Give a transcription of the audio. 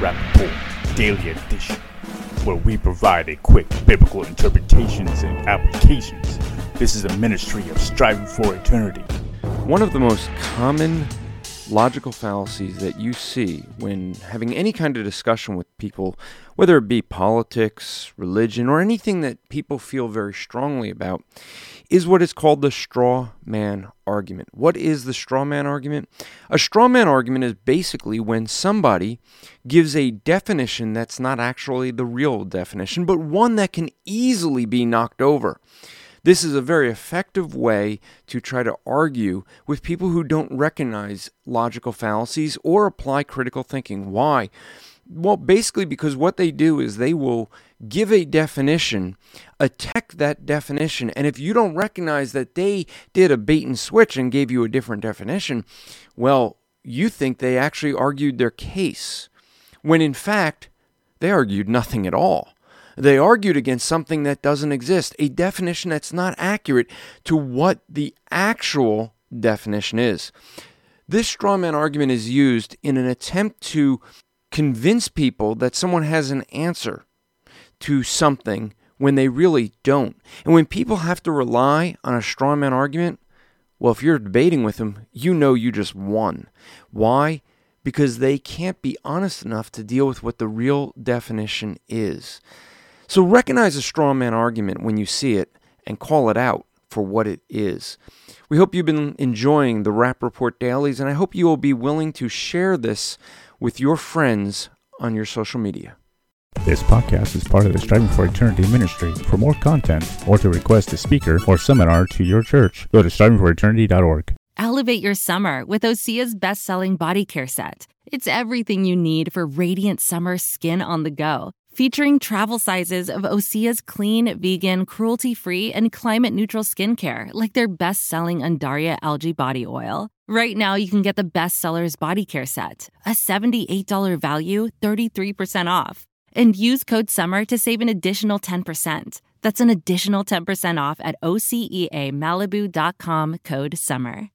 Welcome to the Rapp Report Daily Edition, where we provide a quick biblical interpretations and applications. This is a ministry of striving for eternity. One of the most common logical fallacies that you see when having any kind of discussion with people, whether it be politics, religion, or anything that people feel very strongly about, is what is called the straw man argument. What is the straw man argument? A straw man argument is basically when somebody gives a definition that's not actually the real definition, but one that can easily be knocked over. This is a very effective way to try to argue with people who don't recognize logical fallacies or apply critical thinking. Why? Well, basically, because what they do is they will give a definition, attack that definition, and if you don't recognize that they did a bait and switch and gave you a different definition, well, you think they actually argued their case, when in fact, they argued nothing at all. They argued against something that doesn't exist, a definition that's not accurate to what the actual definition is. This strawman argument is used in an attempt to convince people that someone has an answer to something when they really don't. And when people have to rely on a strawman argument, well, if you're debating with them, you know you just won. Why? Because they can't be honest enough to deal with what the real definition is. So recognize a straw man argument when you see it and call it out for what it is. We hope you've been enjoying the Rapp Report dailies, and I hope you will be willing to share this with your friends on your social media. This podcast is part of the Striving for Eternity ministry. For more content or to request a speaker or seminar to your church, go to strivingforeternity.org. Elevate your summer with Osea's best selling body care set. It's everything you need for radiant summer skin on the go featuring travel sizes of Osea's clean, vegan, cruelty free, and climate neutral skincare, like their best selling Undaria algae body oil. Right now, you can get the best sellers body care set, a $78 value, 33% off. And use code SUMMER to save an additional 10%. That's an additional 10% off at OSEAMalibu.com code SUMMER.